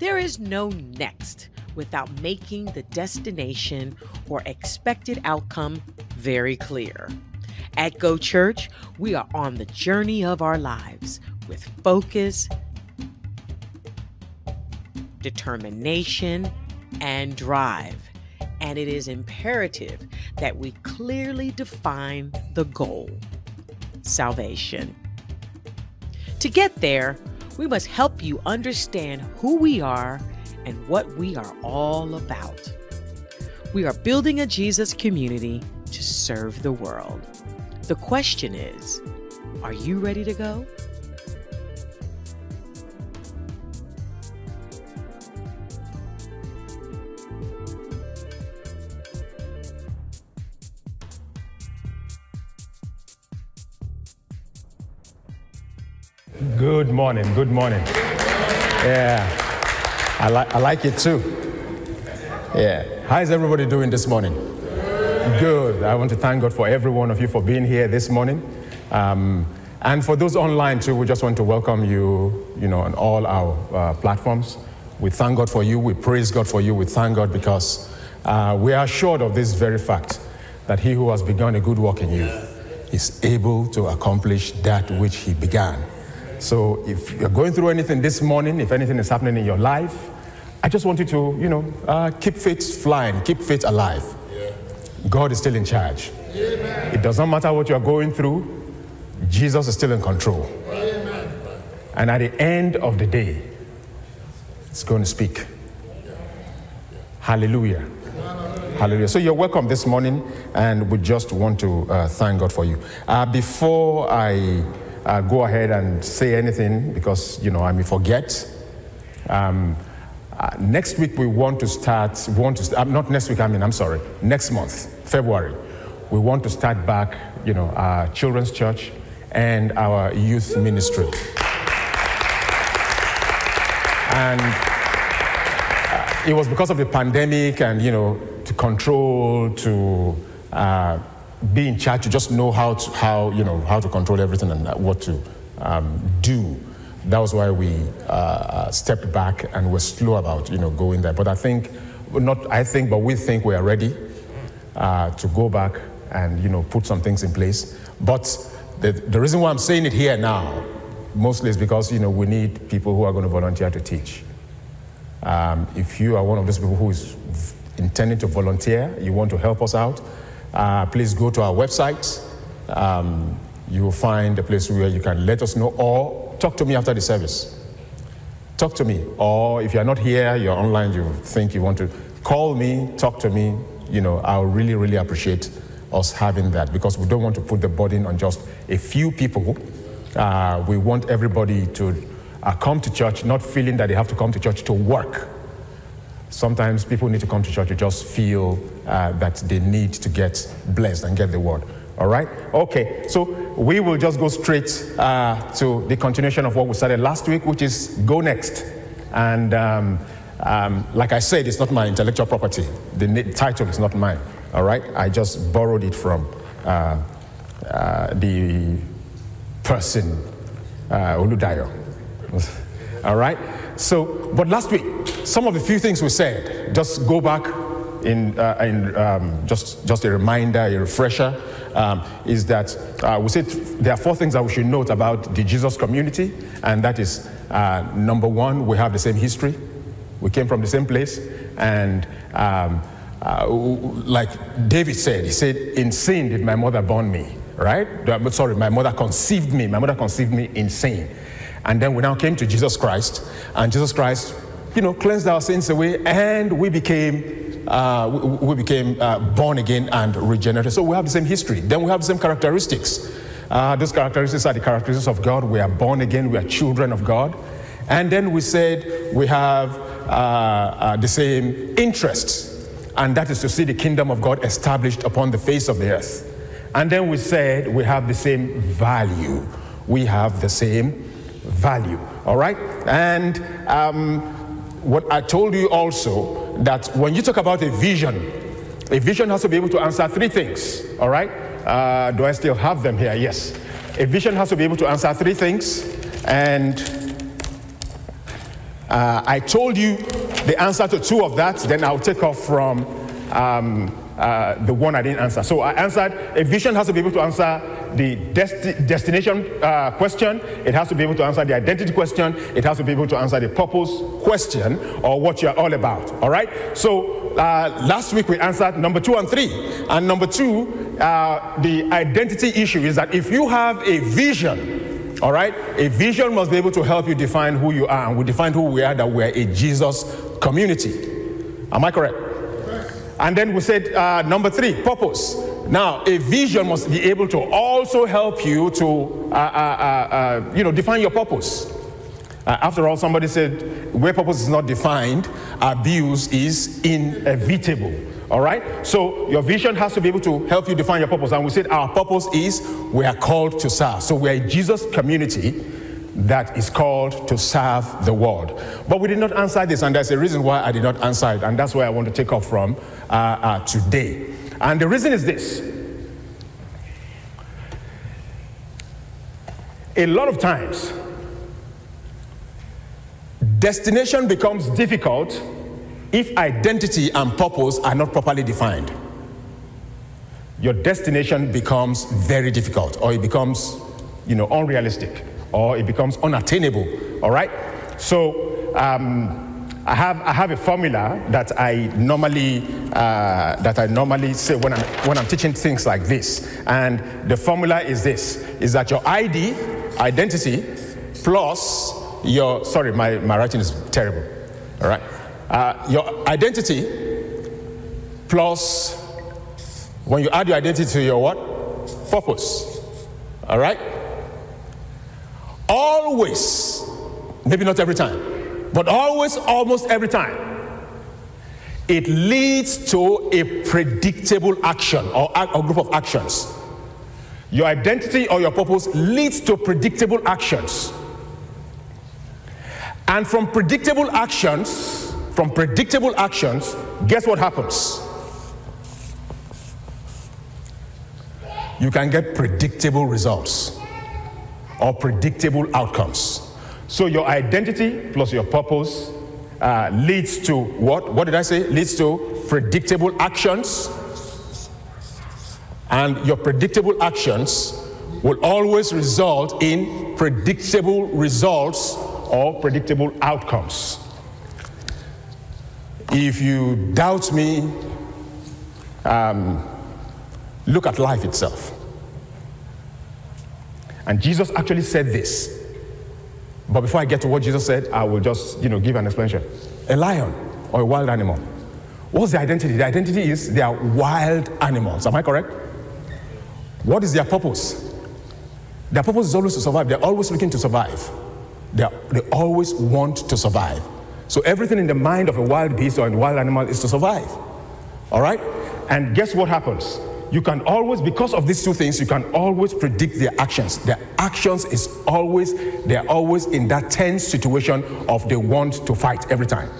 There is no next without making the destination or expected outcome very clear. At Go Church, we are on the journey of our lives with focus, determination, and drive. And it is imperative that we clearly define the goal salvation. To get there, we must help you understand who we are and what we are all about. We are building a Jesus community to serve the world. The question is are you ready to go? Good morning. Good morning. Yeah, I, li- I like it too. Yeah. How is everybody doing this morning? Good. I want to thank God for every one of you for being here this morning. Um, and for those online too, we just want to welcome you, you know, on all our uh, platforms. We thank God for you. We praise God for you. We thank God because uh, we are assured of this very fact that He who has begun a good work in you is able to accomplish that which He began. So if you're going through anything this morning, if anything is happening in your life, I just want you to, you know, uh, keep faith flying, keep faith alive. God is still in charge. It does not matter what you're going through, Jesus is still in control. And at the end of the day, it's going to speak. Hallelujah. Hallelujah. So you're welcome this morning, and we just want to uh, thank God for you. Uh, before I uh, go ahead and say anything, because you know I may forget. Um, uh, next week we want to start. Want to st- uh, not next week. I mean, I'm sorry. Next month, February, we want to start back. You know, our children's church and our youth ministry. And uh, it was because of the pandemic and you know to control to uh, be in charge to just know how to how you know how to control everything and what to um, do. That was why we uh, stepped back and were slow about you know going there. But i think not i think but we think we are ready uh, to go back and you know put some things in place. But the, the reason why i'm saying it here now mostly is because you know we need people who are going to volunteer to teach. Um, if you are one of those people who is intending to volunteer you want to help us out uh, please go to our website. Um, you will find a place where you can let us know or talk to me after the service. Talk to me. Or if you're not here you're online you think you want to call me talk to me you know i'll really really appreciate us having that because we don't want to put the burden on just a few people. Uh, we want everybody to uh, come to church not feeling that they have to come to church to work sometimes people need to come to church to just feel uh, that they need to get blessed and get the word. All right? Okay. So we will just go straight uh, to the continuation of what we started last week which is go next. And um, um, like i said it's not my intellectual property. The na- title is not mine. All right? I just borrowed it from uh, uh, the person uh, oludayo. All right? So but last week some of the few things we said just go back in, uh, in um, just, just a reminder, a refresher, um, is that uh, we said there are four things that we should note about the Jesus community, and that is uh, number one, we have the same history, we came from the same place, and um, uh, like David said, he said, In sin did my mother born me, right? Sorry, my mother conceived me, my mother conceived me in sin. And then we now came to Jesus Christ, and Jesus Christ, you know, cleansed our sins away, and we became uh, we, became uh, born again and regenerated. So we have the same history. Then we have the same characteristics. Uh, those characteristics are the characteristics of God. We are born again. We are children of God. And then we said we have uh, uh, the same interests, and that is to see the kingdom of God established upon the face of the earth. And then we said we have the same value. We have the same value. All right? And um, what I told you also that when you talk about a vision, a vision has to be able to answer three things. All right? Uh, do I still have them here? Yes. A vision has to be able to answer three things, and Uh, I told you the answer to two of that, then I'll take off from um, uh, the one I didn't answer. So I answered a vision has to be able to answer the desti- destination uh, question, it has to be able to answer the identity question, it has to be able to answer the purpose question or what you're all about. All right? So uh, last week we answered number two and three. And number two, uh, the identity issue is that if you have a vision, all right, a vision must be able to help you define who you are. And we define who we are, that we're a Jesus community. Am I correct? And then we said uh, number three, purpose. Now, a vision must be able to also help you to, uh, uh, uh, uh you know, define your purpose. Uh, after all, somebody said, where purpose is not defined, abuse is inevitable. All right? So your vision has to be able to help you define your purpose. And we said our purpose is we are called to serve. So we're a Jesus community that is called to serve the world. But we did not answer this, and there's a reason why I did not answer it, and that's where I want to take off from uh, today. And the reason is this a lot of times, destination becomes difficult if identity and purpose are not properly defined. Your destination becomes very difficult, or it becomes, you know, unrealistic or it becomes unattainable. All right? So um, I have, I have a formula that I normally uh, that I normally say when I'm when I'm teaching things like this, and the formula is this: is that your ID, identity, plus your sorry, my, my writing is terrible. All right, uh, your identity plus when you add your identity to your what purpose. All right, always, maybe not every time, but always, almost every time, it leads to a predictable action or a group of actions. Your identity or your purpose leads to predictable actions. And from predictable actions, from predictable actions, guess what happens? You can get predictable results or predictable outcomes. So your identity plus your purpose uh, leads to what? What did I say? Leads to predictable actions. And your predictable actions will always result in predictable results or predictable outcomes. If you doubt me, um, look at life itself. And Jesus actually said this. But before I get to what Jesus said, I will just, you know, give an explanation. A lion or a wild animal. What's the identity? The identity is they are wild animals. Am I correct? What is their purpose? Their purpose is always to survive. They're always looking to survive. They, are, they always want to survive. So everything in the mind of a wild beast or a wild animal is to survive. All right? And guess what happens? You can always, because of these two things, you can always predict their actions. Their actions is always, they're always in that tense situation of they want to fight every time.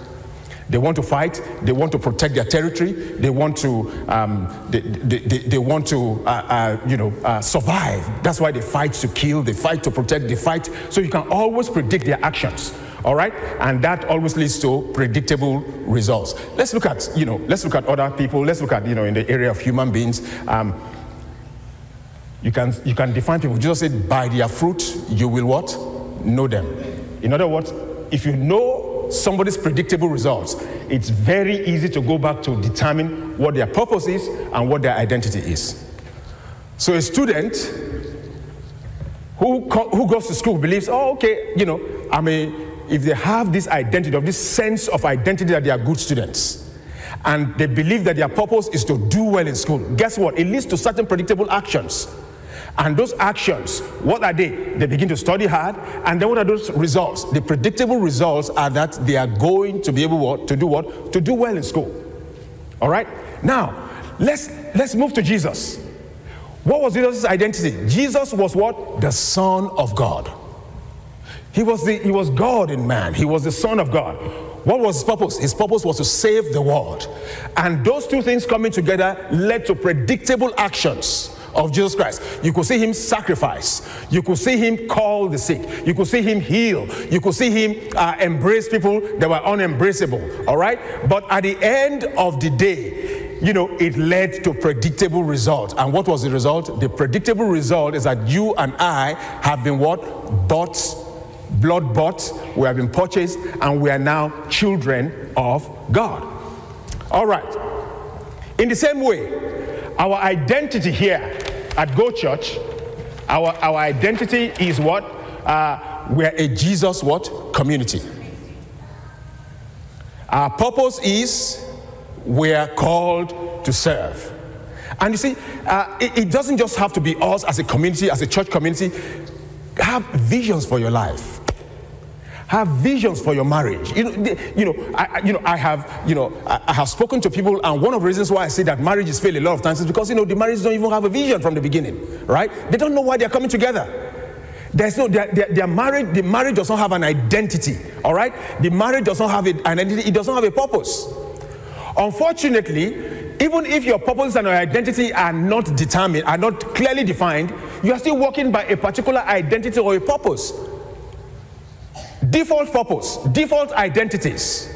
They want to fight. They want to protect their territory. They want to, um, they, they, they, they, want to, uh, uh, you know, uh, survive. That's why they fight to kill. They fight to protect. They fight. So you can always predict their actions. All right, and that always leads to predictable results. Let's look at, you know, let's look at other people. Let's look at, you know, in the area of human beings. Um, you can you can define people. Jesus said, "By their fruit you will what? Know them." In other words, if you know somebody's predictable results, it's very easy to go back to determine what their purpose is and what their identity is. So a student who, who goes to school believes, oh, okay, you know, I'm a if they have this identity, of this sense of identity that they are good students, and they believe that their purpose is to do well in school, guess what? It leads to certain predictable actions. And those actions, what are they? They begin to study hard, and then what are those results? The predictable results are that they are going to be able to do what? To do well in school. All right? Now, let's let's move to Jesus. What was Jesus' identity? Jesus was what? The Son of God. He was, the, he was God in man, he was the Son of God. What was his purpose? His purpose was to save the world. And those two things coming together led to predictable actions. of Jesus Christ. You could see him sacrifice. You could see him call the sick. You could see him heal. You could see him uh, embrace people that were unembraceable. All right? But at the end of the day, you know, it led to predictable results. And what was the result? The predictable result is that you and I have been what? Bought, blood bought, we have been purchased, and we are now children of God. All right. In the same way, our identity here at Go Church, our, our identity is what? Uh, we're a Jesus what? Community. Our purpose is we're called to serve. And you see, uh, it, it doesn't just have to be us as a community, as a church community. Have visions for your life have visions for your marriage. You know, you know, I, you know, I have, you know, I, have spoken to people, and one of the reasons why I say that marriages fail a lot of times is because you know the marriages don't even have a vision from the beginning, right? They don't know why they're coming together. There's no, they're, they're married, the marriage does not have an identity, all right? The marriage does not have an identity, it does not have a purpose. Unfortunately, even if your purpose and your identity are not determined, are not clearly defined, you are still working by a particular identity or a purpose. Default purpose, default identities.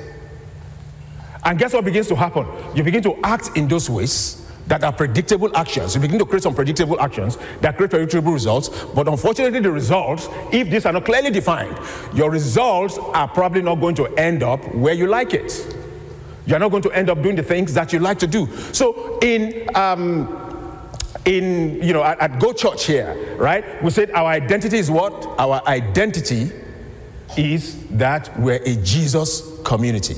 And guess what begins to happen? You begin to act in those ways that are predictable actions. You begin to create some predictable actions that create predictable results. But unfortunately, the results, if these are not clearly defined, your results are probably not going to end up where you like it. You're not going to end up doing the things that you like to do. So, in um, in you know at, at Go Church here, right? We said our identity is what? Our identity is that we're a Jesus community.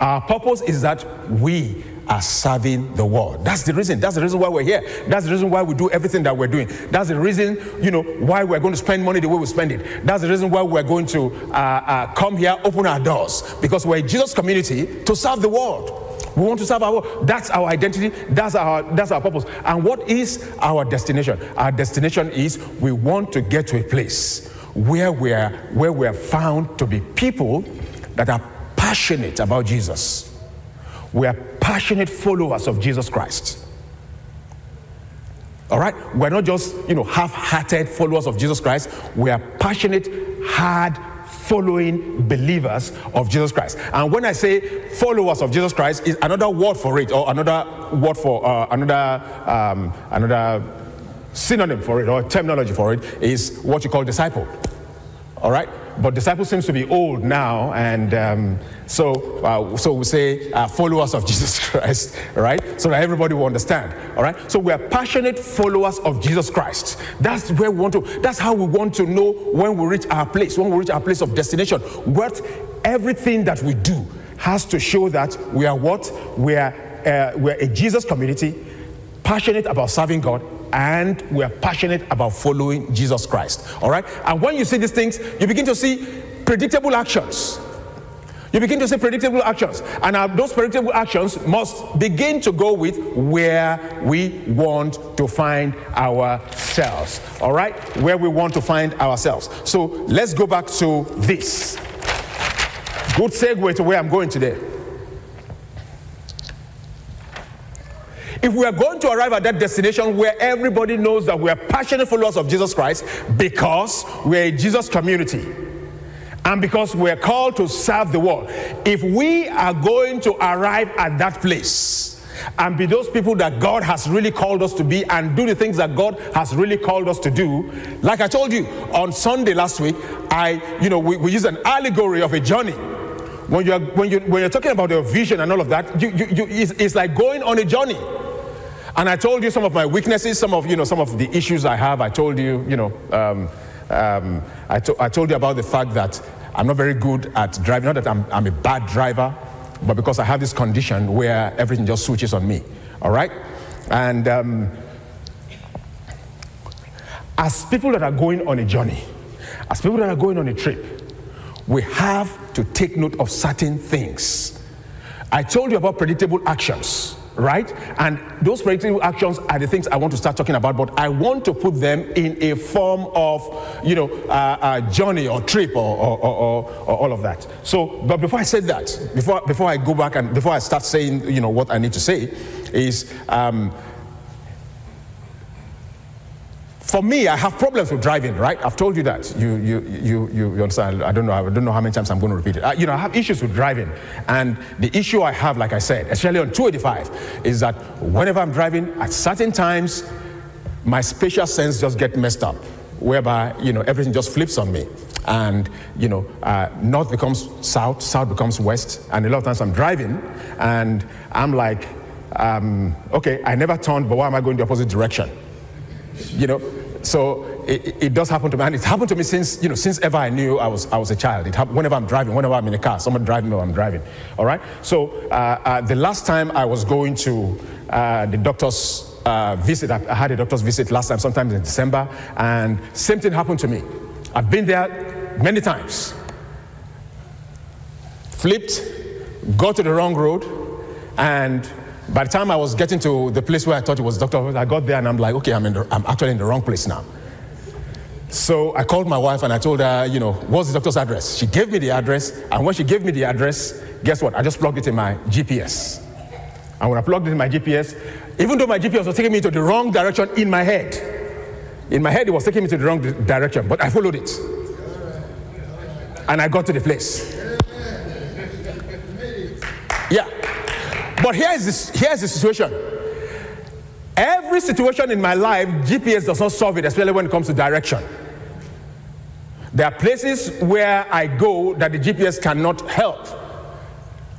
Our purpose is that we are serving the world. That's the reason. That's the reason why we're here. That's the reason why we do everything that we're doing. That's the reason, you know, why we're going to spend money the way we spend it. That's the reason why we're going to uh, uh, come here, open our doors, because we're a Jesus community to serve the world. We want to serve our world. That's our identity. That's our that's our purpose. And what is our destination? Our destination is we want to get to a place where we're, where we're found to be people that are passionate about Jesus. We are passionate followers of Jesus Christ. All right? We're not just, you know, half-hearted followers of Jesus Christ. We are passionate, hard following believers of Jesus Christ. And when I say followers of Jesus Christ, is another word for it, or another word for uh, another um, another synonym for it or terminology for it is what you call disciple. All right? But disciple seems to be old now, and um, so, uh, so we say uh, followers of Jesus Christ, right? So that everybody will understand, all right? So we are passionate followers of Jesus Christ. That's where we want to, that's how we want to know when we reach our place, when we reach our place of destination. What everything that we do has to show that we are what? We are, uh, we're a Jesus community, passionate about serving God, and we are passionate about following Jesus Christ. All right? And when you see these things, you begin to see predictable actions. You begin to see predictable actions. And those predictable actions must begin to go with where we want to find ourselves. All right? Where we want to find ourselves. So let's go back to this. Good segue to where I'm going today. If we are going to arrive at that destination where everybody knows that we are passionate followers of Jesus Christ because we're a Jesus community and because we're called to serve the world, if we are going to arrive at that place, and be those people that God has really called us to be and do the things that God has really called us to do. Like I told you on Sunday last week, I, you know, we, we use an allegory of a journey. When you're, when, you, when you're talking about your vision and all of that, you, you, you, it's, it's like going on a journey. And I told you some of my weaknesses, some of, you know, some of the issues I have. I told you, you know, um, um, I, to, I told you about the fact that I'm not very good at driving. Not that I'm, I'm a bad driver, but because I have this condition where everything just switches on me. All right? And um, as people that are going on a journey, as people that are going on a trip, we have to take note of certain things. I told you about predictable actions right? And those predictable actions are the things I want to start talking about, but I want to put them in a form of, you know, uh, a journey or trip or, or, or, or, all of that. So, but before I say that, before, before I go back and before I start saying, you know, what I need to say, is um, for me, I have problems with driving, right? I've told you that. You, you, you, you, understand. I don't know. I don't know how many times I'm going to repeat it. Uh, you know, I have issues with driving, and the issue I have, like I said, especially on 285, is that whenever I'm driving, at certain times, my spatial sense just get messed up, whereby you know everything just flips on me, and you know uh, north becomes south, south becomes west, and a lot of times I'm driving, and I'm like, um, okay, I never turned, but why am I going the opposite direction? You know, so it, it, does happen to me, and it's happened to me since you know since ever I knew I was I was a child. It happened whenever I'm driving, whenever I'm in a car, someone driving me I'm driving. All right. So uh, uh, the last time I was going to uh, the doctor's uh, visit, I, I had a doctor's visit last time, sometime in December, and same thing happened to me. I've been there many times. Flipped, got to the wrong road, and by the time I was getting to the place where I thought it was doctor, I got there and I'm like, okay, I'm, in the, I'm actually in the wrong place now. So I called my wife and I told her, you know, what's the doctor's address? She gave me the address, and when she gave me the address, guess what? I just plugged it in my GPS. And when I plugged it in my GPS, even though my GPS was taking me to the wrong direction in my head, in my head it was taking me to the wrong direction, but I followed it. And I got to the place. Yeah. But here's, this, here's the situation. Every situation in my life, GPS does not solve it, especially when it comes to direction. There are places where I go that the GPS cannot help.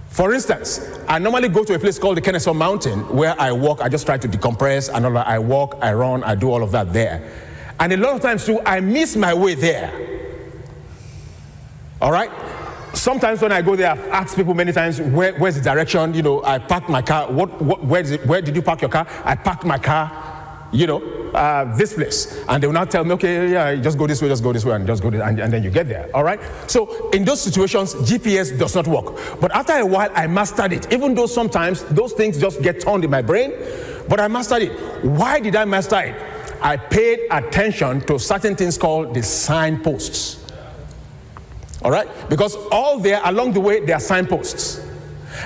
For instance, I normally go to a place called the Kennesaw Mountain where I walk, I just try to decompress, and all that. I walk, I run, I do all of that there. And a lot of times too, I miss my way there. All right? Sometimes when I go there, I've asked people many times, where, where's the direction? You know, I parked my car. What, what, where, it, where did you park your car? I parked my car, you know, uh, this place. And they will not tell me, okay, yeah, just go this way, just go this way, and just go this, and, and then you get there. All right? So in those situations, GPS does not work. But after a while, I mastered it, even though sometimes those things just get turned in my brain. But I mastered it. Why did I master it? I paid attention to certain things called the signposts. All right? Because all there along the way, there are signposts.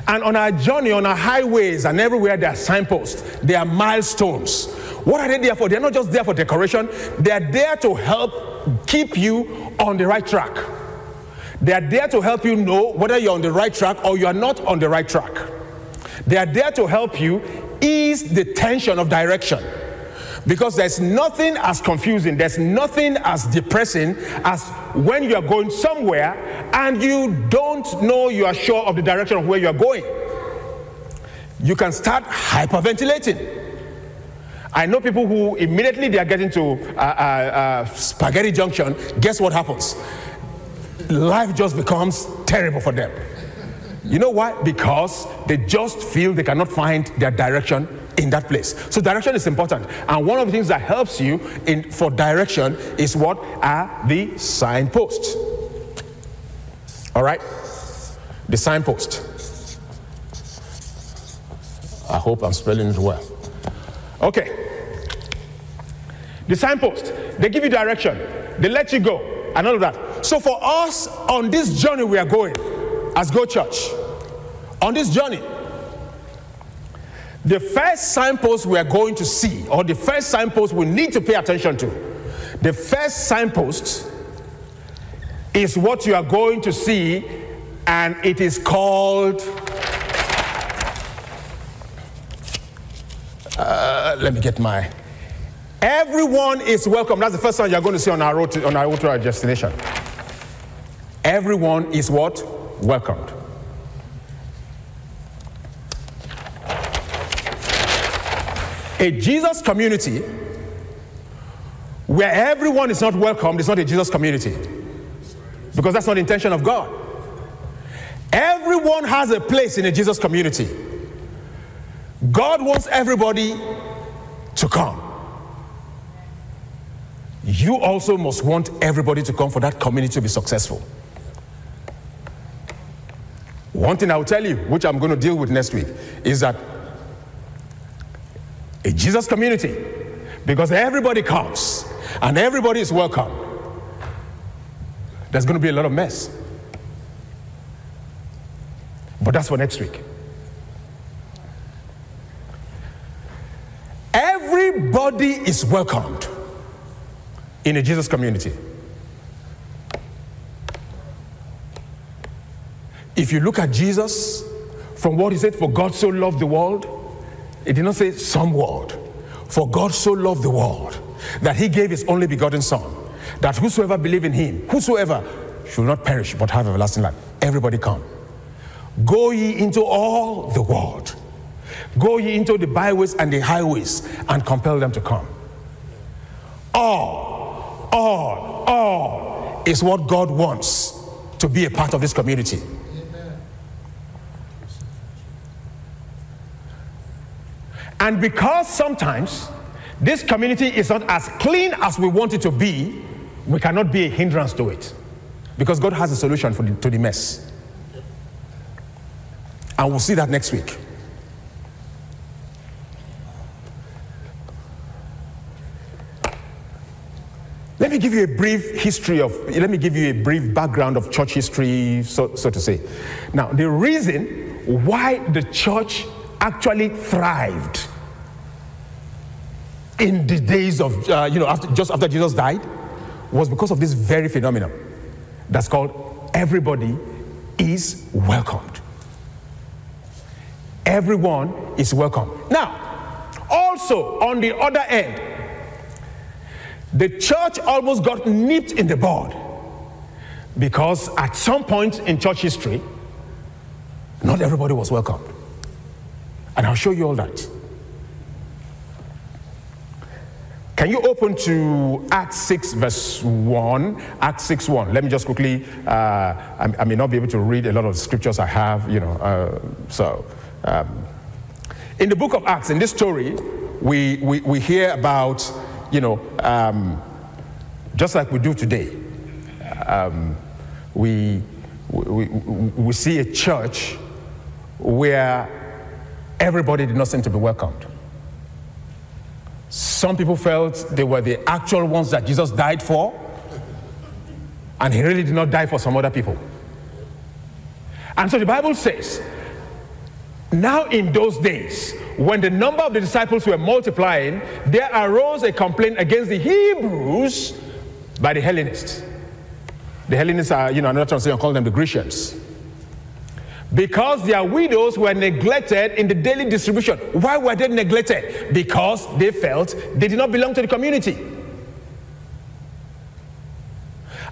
And on our journey, on our highways and everywhere, there are signposts. There are milestones. What are they there for? They're not just there for decoration, they are there to help keep you on the right track. They are there to help you know whether you're on the right track or you are not on the right track. They are there to help you ease the tension of direction. Because there's nothing as confusing, there's nothing as depressing as when you are going somewhere and you don't know you are sure of the direction of where you are going. You can start hyperventilating. I know people who immediately they are getting to uh, uh, uh, spaghetti junction, guess what happens? Life just becomes terrible for them. You know why? Because they just feel they cannot find their direction in that place. So direction is important. And one of the things that helps you in for direction is what are the signposts. All right? The signpost. I hope I'm spelling it well. Okay. The signpost, they give you direction, they let you go, and all of that. So for us on this journey we are going as Go Church, on this journey, the first signpost we are going to see, or the first signpost we need to pay attention to, the first signpost is what you are going to see, and it is called. Uh, let me get my. Everyone is welcome. That's the first time you're going to see on our road to, on our road to our destination. Everyone is what? Welcomed. A Jesus community where everyone is not welcomed is not a Jesus community. Because that's not the intention of God. Everyone has a place in a Jesus community. God wants everybody to come. You also must want everybody to come for that community to be successful. One thing I will tell you, which I'm going to deal with next week, is that a Jesus community because everybody comes and everybody is welcome. There's going to be a lot of mess. But that's for next week. Everybody is welcomed. in a Jesus community. If you look at Jesus, from what he said, for God so loved the world, it did not say some world. For God so loved the world that he gave his only begotten Son, that whosoever believe in him, whosoever should not perish but have everlasting life. Everybody come. Go ye into all the world. Go ye into the byways and the highways and compel them to come. All, all, all is what God wants to be a part of this community. And because sometimes this community is not as clean as we want it to be, we cannot be a hindrance to it. Because God has a solution for the, to the mess. And we'll see that next week. Let me give you a brief history of, let me give you a brief background of church history, so, so to say. Now, the reason why the church actually thrived in the days of, uh, you know, after, just after Jesus died was because of this very phenomenon that's called everybody is welcomed. Everyone is welcome. Now, also on the other end, the church almost got nipped in the bud because at some point in church history, not everybody was welcomed. And I'll show you all that. Can you open to Acts 6, verse 1? Acts 6, 1. Let me just quickly, uh, I, I, may not be able to read a lot of scriptures I have, you know. Uh, so, um, in the book of Acts, in this story, we, we, we hear about, you know, um, just like we do today, um, we, we, we see a church where everybody did not seem to be welcomed. Some people felt they were the actual ones that Jesus died for, and he really did not die for some other people. And so the Bible says, now in those days, when the number of the disciples were multiplying, there arose a complaint against the Hebrews by the Hellenists. The Hellenists are, you know, another translation call them the Grecians because their widows were neglected in the daily distribution. Why were they neglected? Because they felt they did not belong to the community.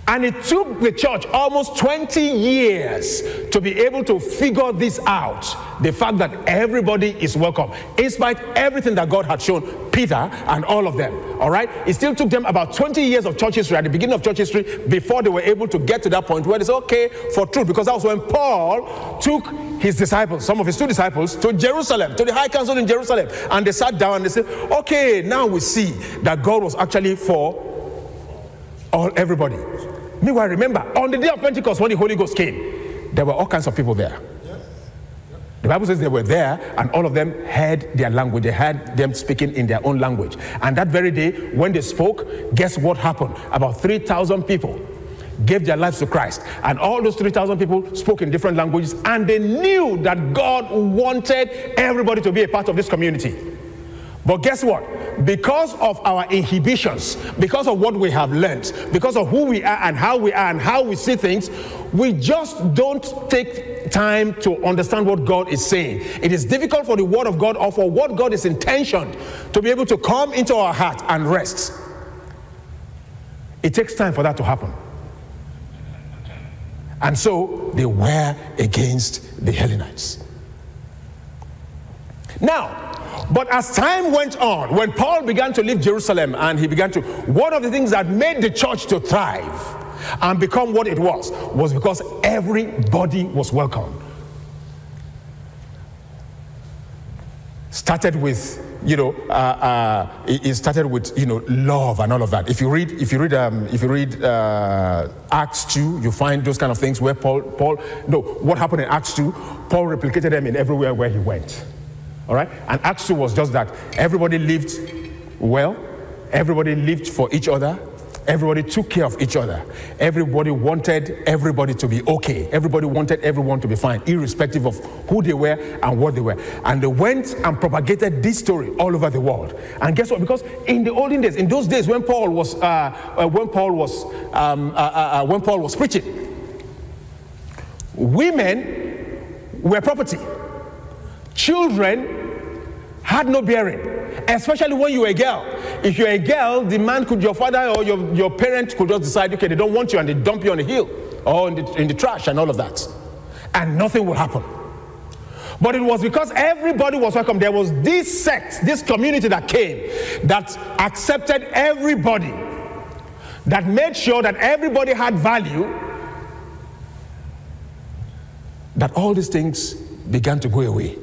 And it took the church almost 20 years to be able to figure this out. The fact that everybody is welcome, in spite everything that God had shown Peter and all of them. All right? It still took them about 20 years of church history at the beginning of church history before they were able to get to that point where it's okay for truth. Because that was when Paul took his disciples, some of his two disciples, to Jerusalem, to the high council in Jerusalem. And they sat down and they said, okay, now we see that God was actually for all everybody. Meanwhile, remember, on the day of Pentecost, when the Holy Ghost came, there were all kinds of people there. The Bible says they were there, and all of them heard their language. They heard them speaking in their own language. And that very day, when they spoke, guess what happened? About 3,000 people gave their lives to Christ. And all those 3,000 people spoke in different languages, and they knew that God wanted everybody to be a part of this community. But guess what? Because of our inhibitions, because of what we have learned, because of who we are and how we are and how we see things, we just don't take time to understand what God is saying. It is difficult for the Word of God or for what God is intentioned to be able to come into our heart and rest. It takes time for that to happen. And so they were against the Hellenites. Now, but as time went on, when Paul began to leave Jerusalem and he began to, one of the things that made the church to thrive and become what it was was because everybody was welcome. Started with, you know, uh, uh, it started with, you know, love and all of that. If you read, if you read, um, if you read uh, Acts two, you find those kind of things where Paul, Paul, no, what happened in Acts two? Paul replicated them in everywhere where he went. All right? And Acts 2 was just that everybody lived well, everybody lived for each other, Everybody took care of each other. Everybody wanted everybody to be okay. Everybody wanted everyone to be fine, irrespective of who they were and what they were. And they went and propagated this story all over the world. And guess what? Because in the olden days, in those days when Paul was, uh, uh, when Paul was, um, uh, uh, uh when Paul was preaching, women were property. Children had no bearing, especially when you were a girl. If you're a girl, the man could, your father or your, your parent could just decide, okay, they don't want you and they dump you on the hill or in the, in the trash and all of that. And nothing will happen. But it was because everybody was welcome. There was this sect, this community that came that accepted everybody, that made sure that everybody had value, that all these things began to go away.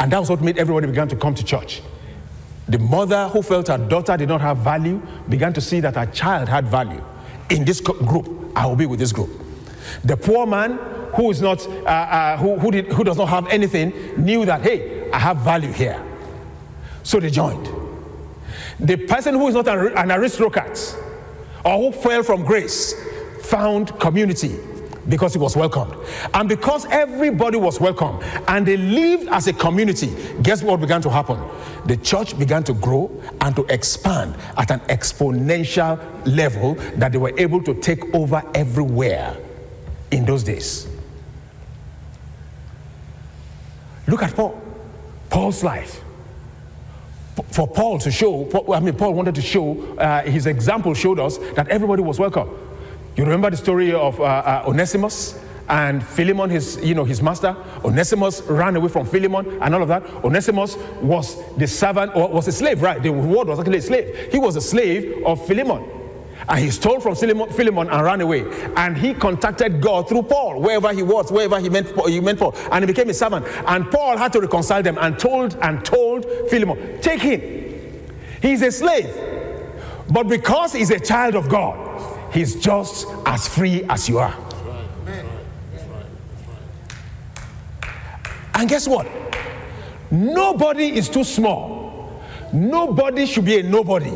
And that was what made everybody began to come to church. The mother who felt her daughter did not have value began to see that her child had value. In this group, I will be with this group. The poor man who is not, uh, uh, who, who, did, who does not have anything, knew that, hey, I have value here. So they joined. The person who is not an aristocrat or who fell from grace found community because he was welcomed. And because everybody was welcome and they lived as a community, guess what began to happen? The church began to grow and to expand at an exponential level that they were able to take over everywhere in those days. Look at Paul, Paul's life. For Paul to show, I mean, Paul wanted to show, uh, his example showed us that everybody was welcome. You remember the story of uh, uh, Onesimus and Philemon, his, you know, his master? Onesimus ran away from Philemon and all of that. Onesimus was the servant, or was a slave, right? The word was actually a slave. He was a slave of Philemon. And he stole from Philemon and ran away. And he contacted God through Paul, wherever he was, wherever he meant, he meant Paul. And he became a servant. And Paul had to reconcile them and told and told Philemon, take him. He's a slave. But because he's a child of God, He's just as free as you are. And guess what? Nobody is too small. Nobody should be a nobody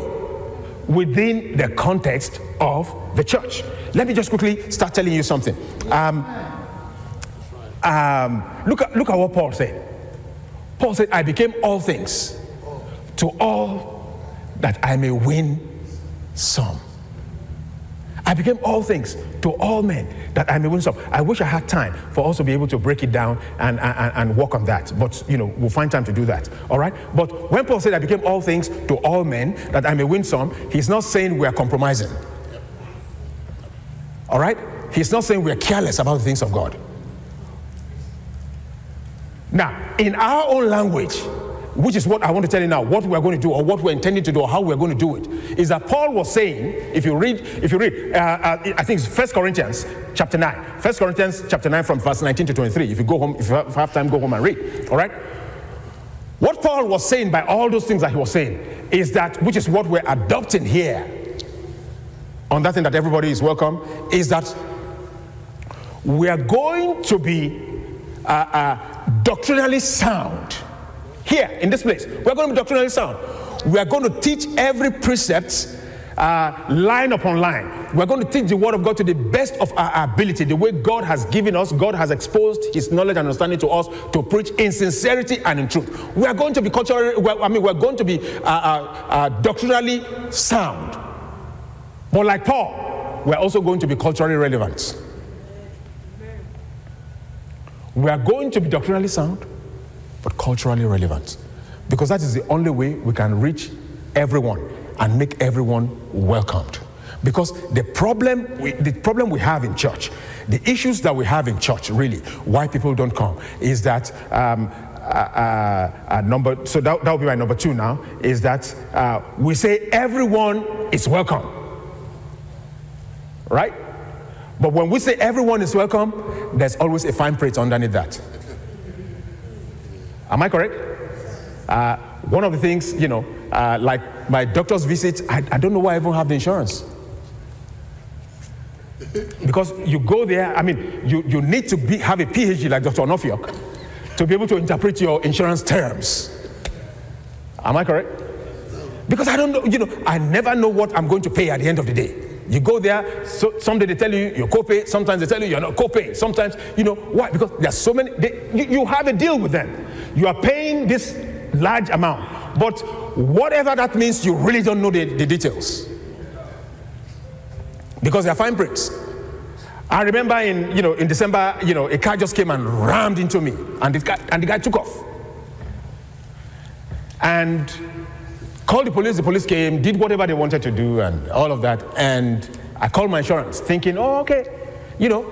within the context of the church. Let me just quickly start telling you something. Um, um, look, at, look at what Paul said. Paul said, I became all things to all that I may win some. I became all things to all men that I may win some. I wish I had time for us to be able to break it down and, and, and work on that. But, you know, we'll find time to do that. All right? But when Paul said, I became all things to all men that I may win some, he's not saying we're compromising. All right? He's not saying we're careless about the things of God. Now, in our own language, which is what I want to tell you now, what we're going to do or what we're intending to do or how we're going to do it, is that Paul was saying, if you read, if you read, uh, uh, I think it's First Corinthians chapter 9. First Corinthians chapter 9 from verse 19 to 23. If you go home, if you have time, go home and read. All right? What Paul was saying by all those things that he was saying is that, which is what we're adopting here, on that thing that everybody is welcome, is that we are going to be uh, uh doctrinally sound here in this place. We're going to be doctrinally sound. We are going to teach every precept uh, line upon line. We're going to teach the word of God to the best of our ability, the way God has given us, God has exposed his knowledge and understanding to us to preach in sincerity and in truth. We are going to be culturally, I mean, we're going to be uh, uh, uh, doctrinally sound. But like Paul, we're also going to be culturally relevant. We are going to be doctrinally sound but culturally relevant. Because that is the only way we can reach everyone and make everyone welcomed. Because the problem, we, the problem we have in church, the issues that we have in church, really, why people don't come, is that um, uh, uh, uh, number. So that that will be my number two now. Is that uh, we say everyone is welcome, right? But when we say everyone is welcome, there's always a fine print underneath that. Am I correct? Uh, one of the things, you know, uh, like my doctor's visit, I, I, don't know why I even have the insurance. Because you go there, I mean, you, you need to be, have a PhD like Dr. Onofiok to be able to interpret your insurance terms. Am I correct? Because I don't know, you know, I never know what I'm going to pay at the end of the day. You go there, so someday they tell you you're copay, sometimes they tell you you're not copay. Sometimes, you know, why? Because there's so many, they, you, you have a deal with them. You are paying this large amount, but whatever that means, you really don't know the, the details. Because they're fine prints. I remember in, you know, in December, you know, a car just came and rammed into me, and the guy, and the guy took off. And called the police, the police came, did whatever they wanted to do, and all of that. And I called my insurance, thinking, oh, okay, you know,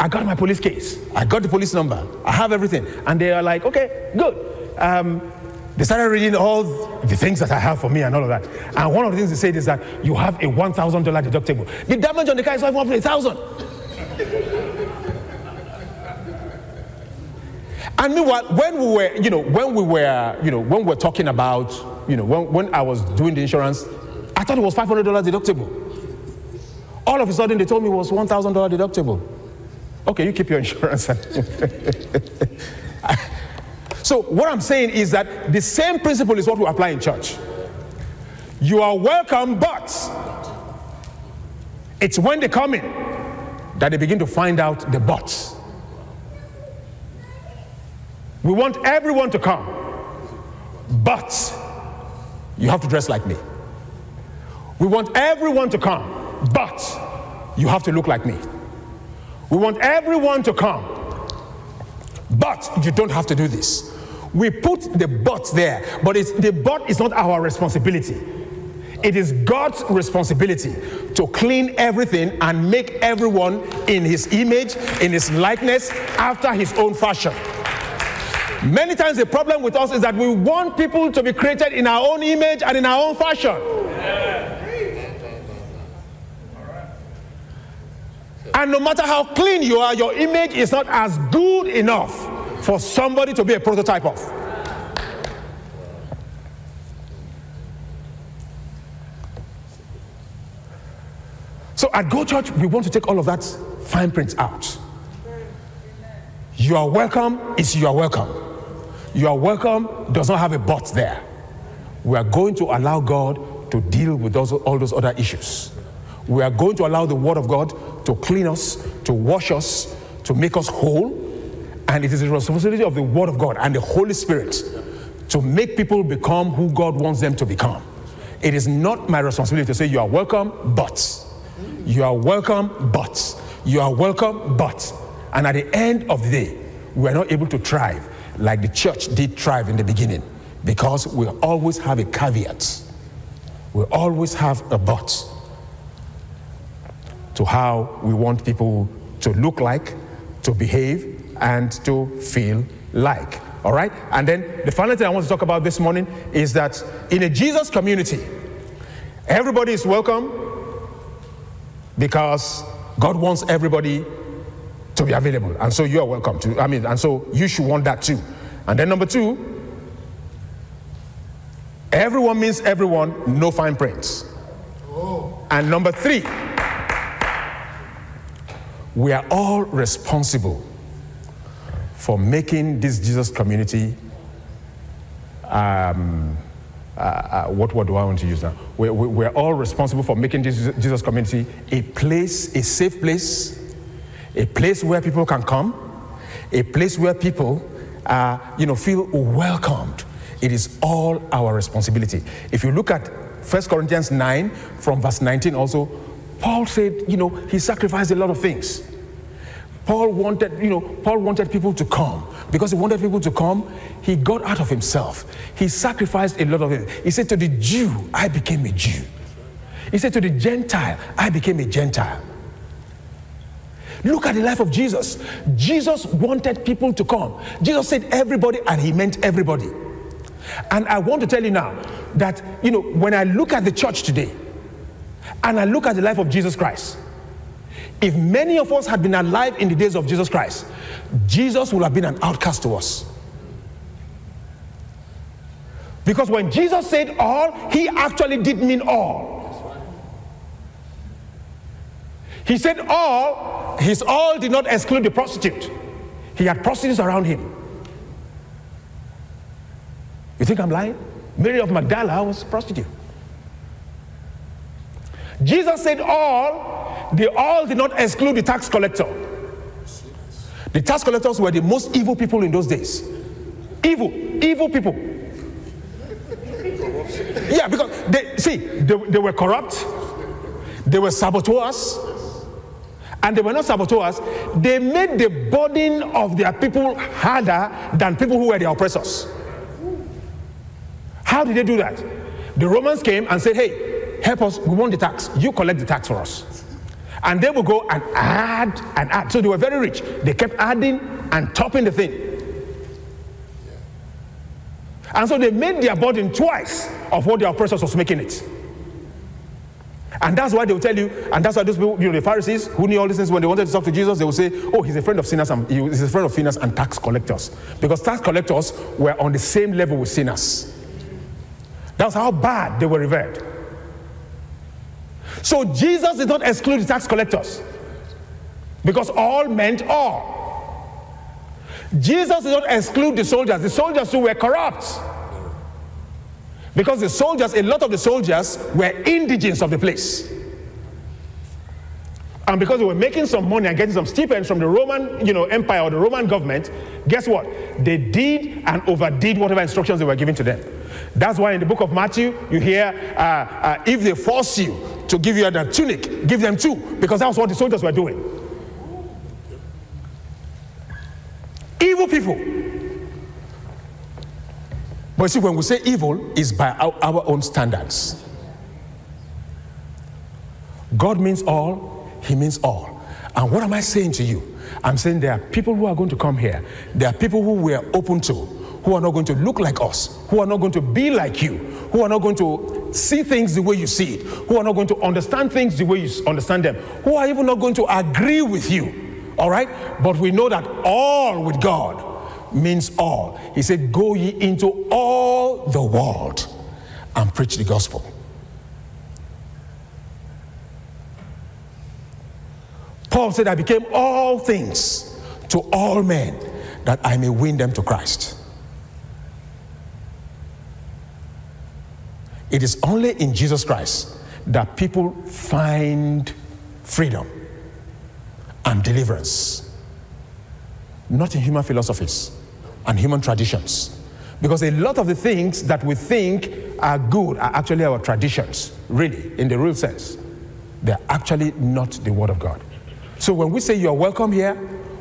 I got my police case, I got the police number, I have everything. And they are like, okay, good. Um, they started reading all the things that I have for me and all of that. And one of the things they said is that you have a $1,000 deductible. The damage on the car is not even up to 1000 And meanwhile, when we were, you know, when we were, you know, when we were talking about, you know, when, when I was doing the insurance, I thought it was $500 deductible. All of a sudden, they told me it was $1,000 deductible. Okay, you keep your insurance. so, what I'm saying is that the same principle is what we apply in church. You are welcome, but it's when they come in that they begin to find out the buts. We want everyone to come, but you have to dress like me. We want everyone to come, but you have to look like me. We want everyone to come, but you don't have to do this. We put the but there, but the but is not our responsibility. It is God's responsibility to clean everything and make everyone in his image, in his likeness, after his own fashion. Many times the problem with us is that we want people to be created in our own image and in our own fashion. And no matter how clean you are, your image is not as good enough for somebody to be a prototype of. So at Go Church, we want to take all of that fine print out. You are welcome is you are welcome. You are welcome does not have a but there. We are going to allow God to deal with those, all those other issues. We are going to allow the Word of God to clean us, to wash us, to make us whole. And it is the responsibility of the Word of God and the Holy Spirit to make people become who God wants them to become. It is not my responsibility to say, You are welcome, but. You are welcome, but. You are welcome, but. And at the end of the day, we are not able to thrive like the church did thrive in the beginning because we always have a caveat. We always have a but to how we want people to look like, to behave, and to feel like. All right? And then the final thing I want to talk about this morning is that in a Jesus community, everybody is welcome because God wants everybody to be available. And so you are welcome to, I mean, and so you should want that too. And then number two, everyone means everyone, no fine prints. Oh. And number three, we are all responsible for making this Jesus community. Um, uh, uh, what word do I want to use now? We're, we're all responsible for making this Jesus community a place, a safe place, a place where people can come, a place where people, uh, you know, feel welcomed. It is all our responsibility. If you look at 1 Corinthians 9 from verse 19 also, Paul said, you know, he sacrificed a lot of things. Paul wanted, you know, Paul wanted people to come. Because he wanted people to come, he got out of himself. He sacrificed a lot of it. He said to the Jew, I became a Jew. He said to the Gentile, I became a Gentile. Look at the life of Jesus. Jesus wanted people to come. Jesus said everybody, and he meant everybody. And I want to tell you now that, you know, when I look at the church today and I look at the life of Jesus Christ, if many of us had been alive in the days of Jesus Christ, Jesus would have been an outcast to us. Because when Jesus said all, he actually did mean all. He said all, his all did not exclude the prostitute. He had prostitutes around him. You think I'm lying? Mary of Magdala was a prostitute. Jesus said all, the all did not exclude the tax collector. The tax collectors were the most evil people in those days. Evil, evil people. Yeah, because they see, they, they were corrupt, they were saboteurs, and they were not saboteurs, they made the burden of their people harder than people who were their oppressors. How did they do that? The Romans came and said, Hey, help us, we want the tax. You collect the tax for us. And they would go and add and add. So they were very rich. They kept adding and topping the thing. And so they made their burden twice of what their oppressors was making it. And that's why they will tell you, and that's why those people, you know, the Pharisees who knew all these things, when they wanted to talk to Jesus, they will say, Oh, he's a friend of sinners and he's a friend of sinners and tax collectors. Because tax collectors were on the same level with sinners. That's how bad they were revered. So Jesus did not exclude the tax collectors. Because all meant all. Jesus did not exclude the soldiers. The soldiers who were corrupt. Because the soldiers, a lot of the soldiers were indigents of the place. And because they were making some money and getting some stipends from the Roman you know, Empire or the Roman government, guess what? They did and overdid whatever instructions they were given to them. That's why in the book of Matthew, you hear uh, uh, if they force you to give you a tunic, give them two, because that was what the soldiers were doing. Evil people. But see, when we say evil, is by our, our own standards. God means all, He means all. And what am I saying to you? I'm saying there are people who are going to come here. There are people who we are open to, who are not going to look like us, who are not going to be like you, who are not going to see things the way you see it, who are not going to understand things the way you understand them, who are even not going to agree with you. All right? But we know that all with God means all. He said, Go ye into all the world and preach the gospel. Paul said, I became all things to all men that I may win them to Christ. It is only in Jesus Christ that people find freedom and deliverance, not in human philosophies and human traditions. Because a lot of the things that we think are good are actually our traditions, really, in the real sense. They're actually not the Word of God. So when we say you're welcome here,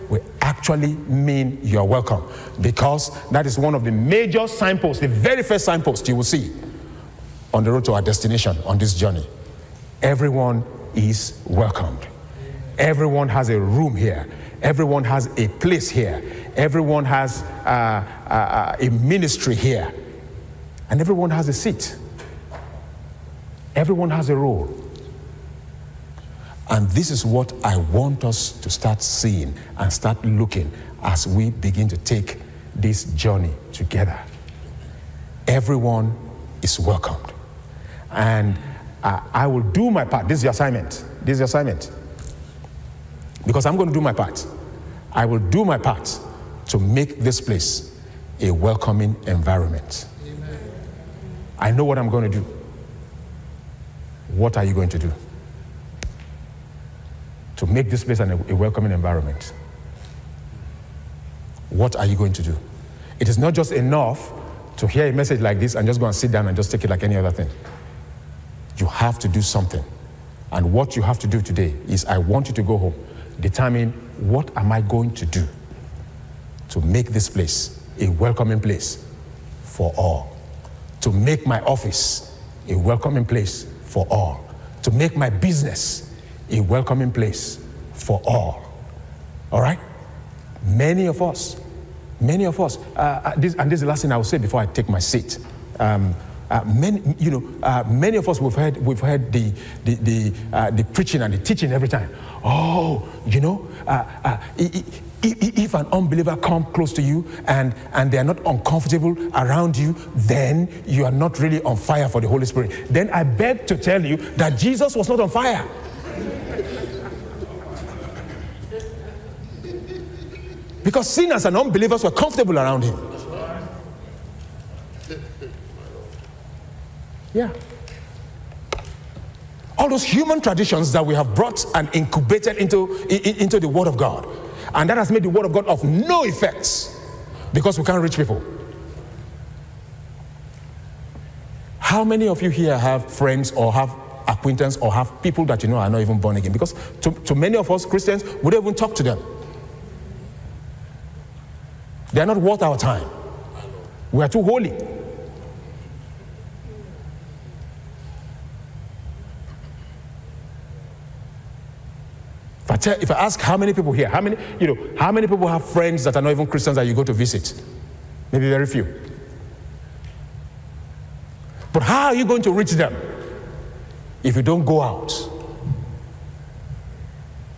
we actually mean you're welcome because that is one of the major signposts, the very first signpost you will see on the road to our destination on this journey. Everyone is welcomed. Everyone has a room here. Everyone has a place here. Everyone has uh, uh, a ministry here. And everyone has a seat. Everyone has a role. And this is what I want us to start seeing and start looking as we begin to take this journey together. Everyone is welcomed. And uh, I will do my part. This is your assignment. This is your assignment. Because I'm going to do my part. I will do my part to make this place a welcoming environment. Amen. I know what I'm going to do. What are you going to do? To make this place an, a welcoming environment. What are you going to do? It is not just enough to hear a message like this and just go and sit down and just take it like any other thing. You have to do something. And what you have to do today is I want you to go home, determine what am I going to do to make this place a welcoming place for all, to make my office a welcoming place for all, to make my business a welcoming place for all. All right? Many of us, many of us, uh, uh this, and this is the last thing I will say before I take my seat. Um, uh, many, you know, uh, many of us we've heard we've heard the the the, uh, the preaching and the teaching every time. Oh, you know, uh, uh, if an unbeliever come close to you and and they are not uncomfortable around you, then you are not really on fire for the Holy Spirit. Then I beg to tell you that Jesus was not on fire. Because sinners and unbelievers were comfortable around him. Yeah. All those human traditions that we have brought and incubated into, into the Word of God. And that has made the Word of God of no effects because we can't reach people. How many of you here have friends or have acquaintance or have people that you know are not even born again? Because to, to many of us Christians, we don't even talk to them. They are not worth our time. We are too holy. If I, tell, if I ask how many people here, how many, you know, how many people have friends that are not even Christians that you go to visit? Maybe very few. But how are you going to reach them if you don't go out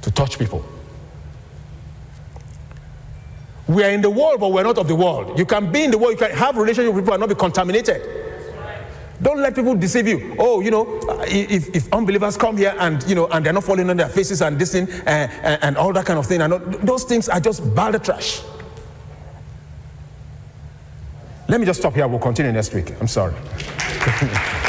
to touch people? We are in the world, but we're not of the world. You can be in the world, you can have relationship with people and not be contaminated. Don't let people deceive you. Oh, you know, if, if unbelievers come here and you know and they're not falling on their faces and this thing and, uh, and, and all that kind of thing, and those things are just bad trash. Let me just stop here. We'll continue next week. I'm sorry.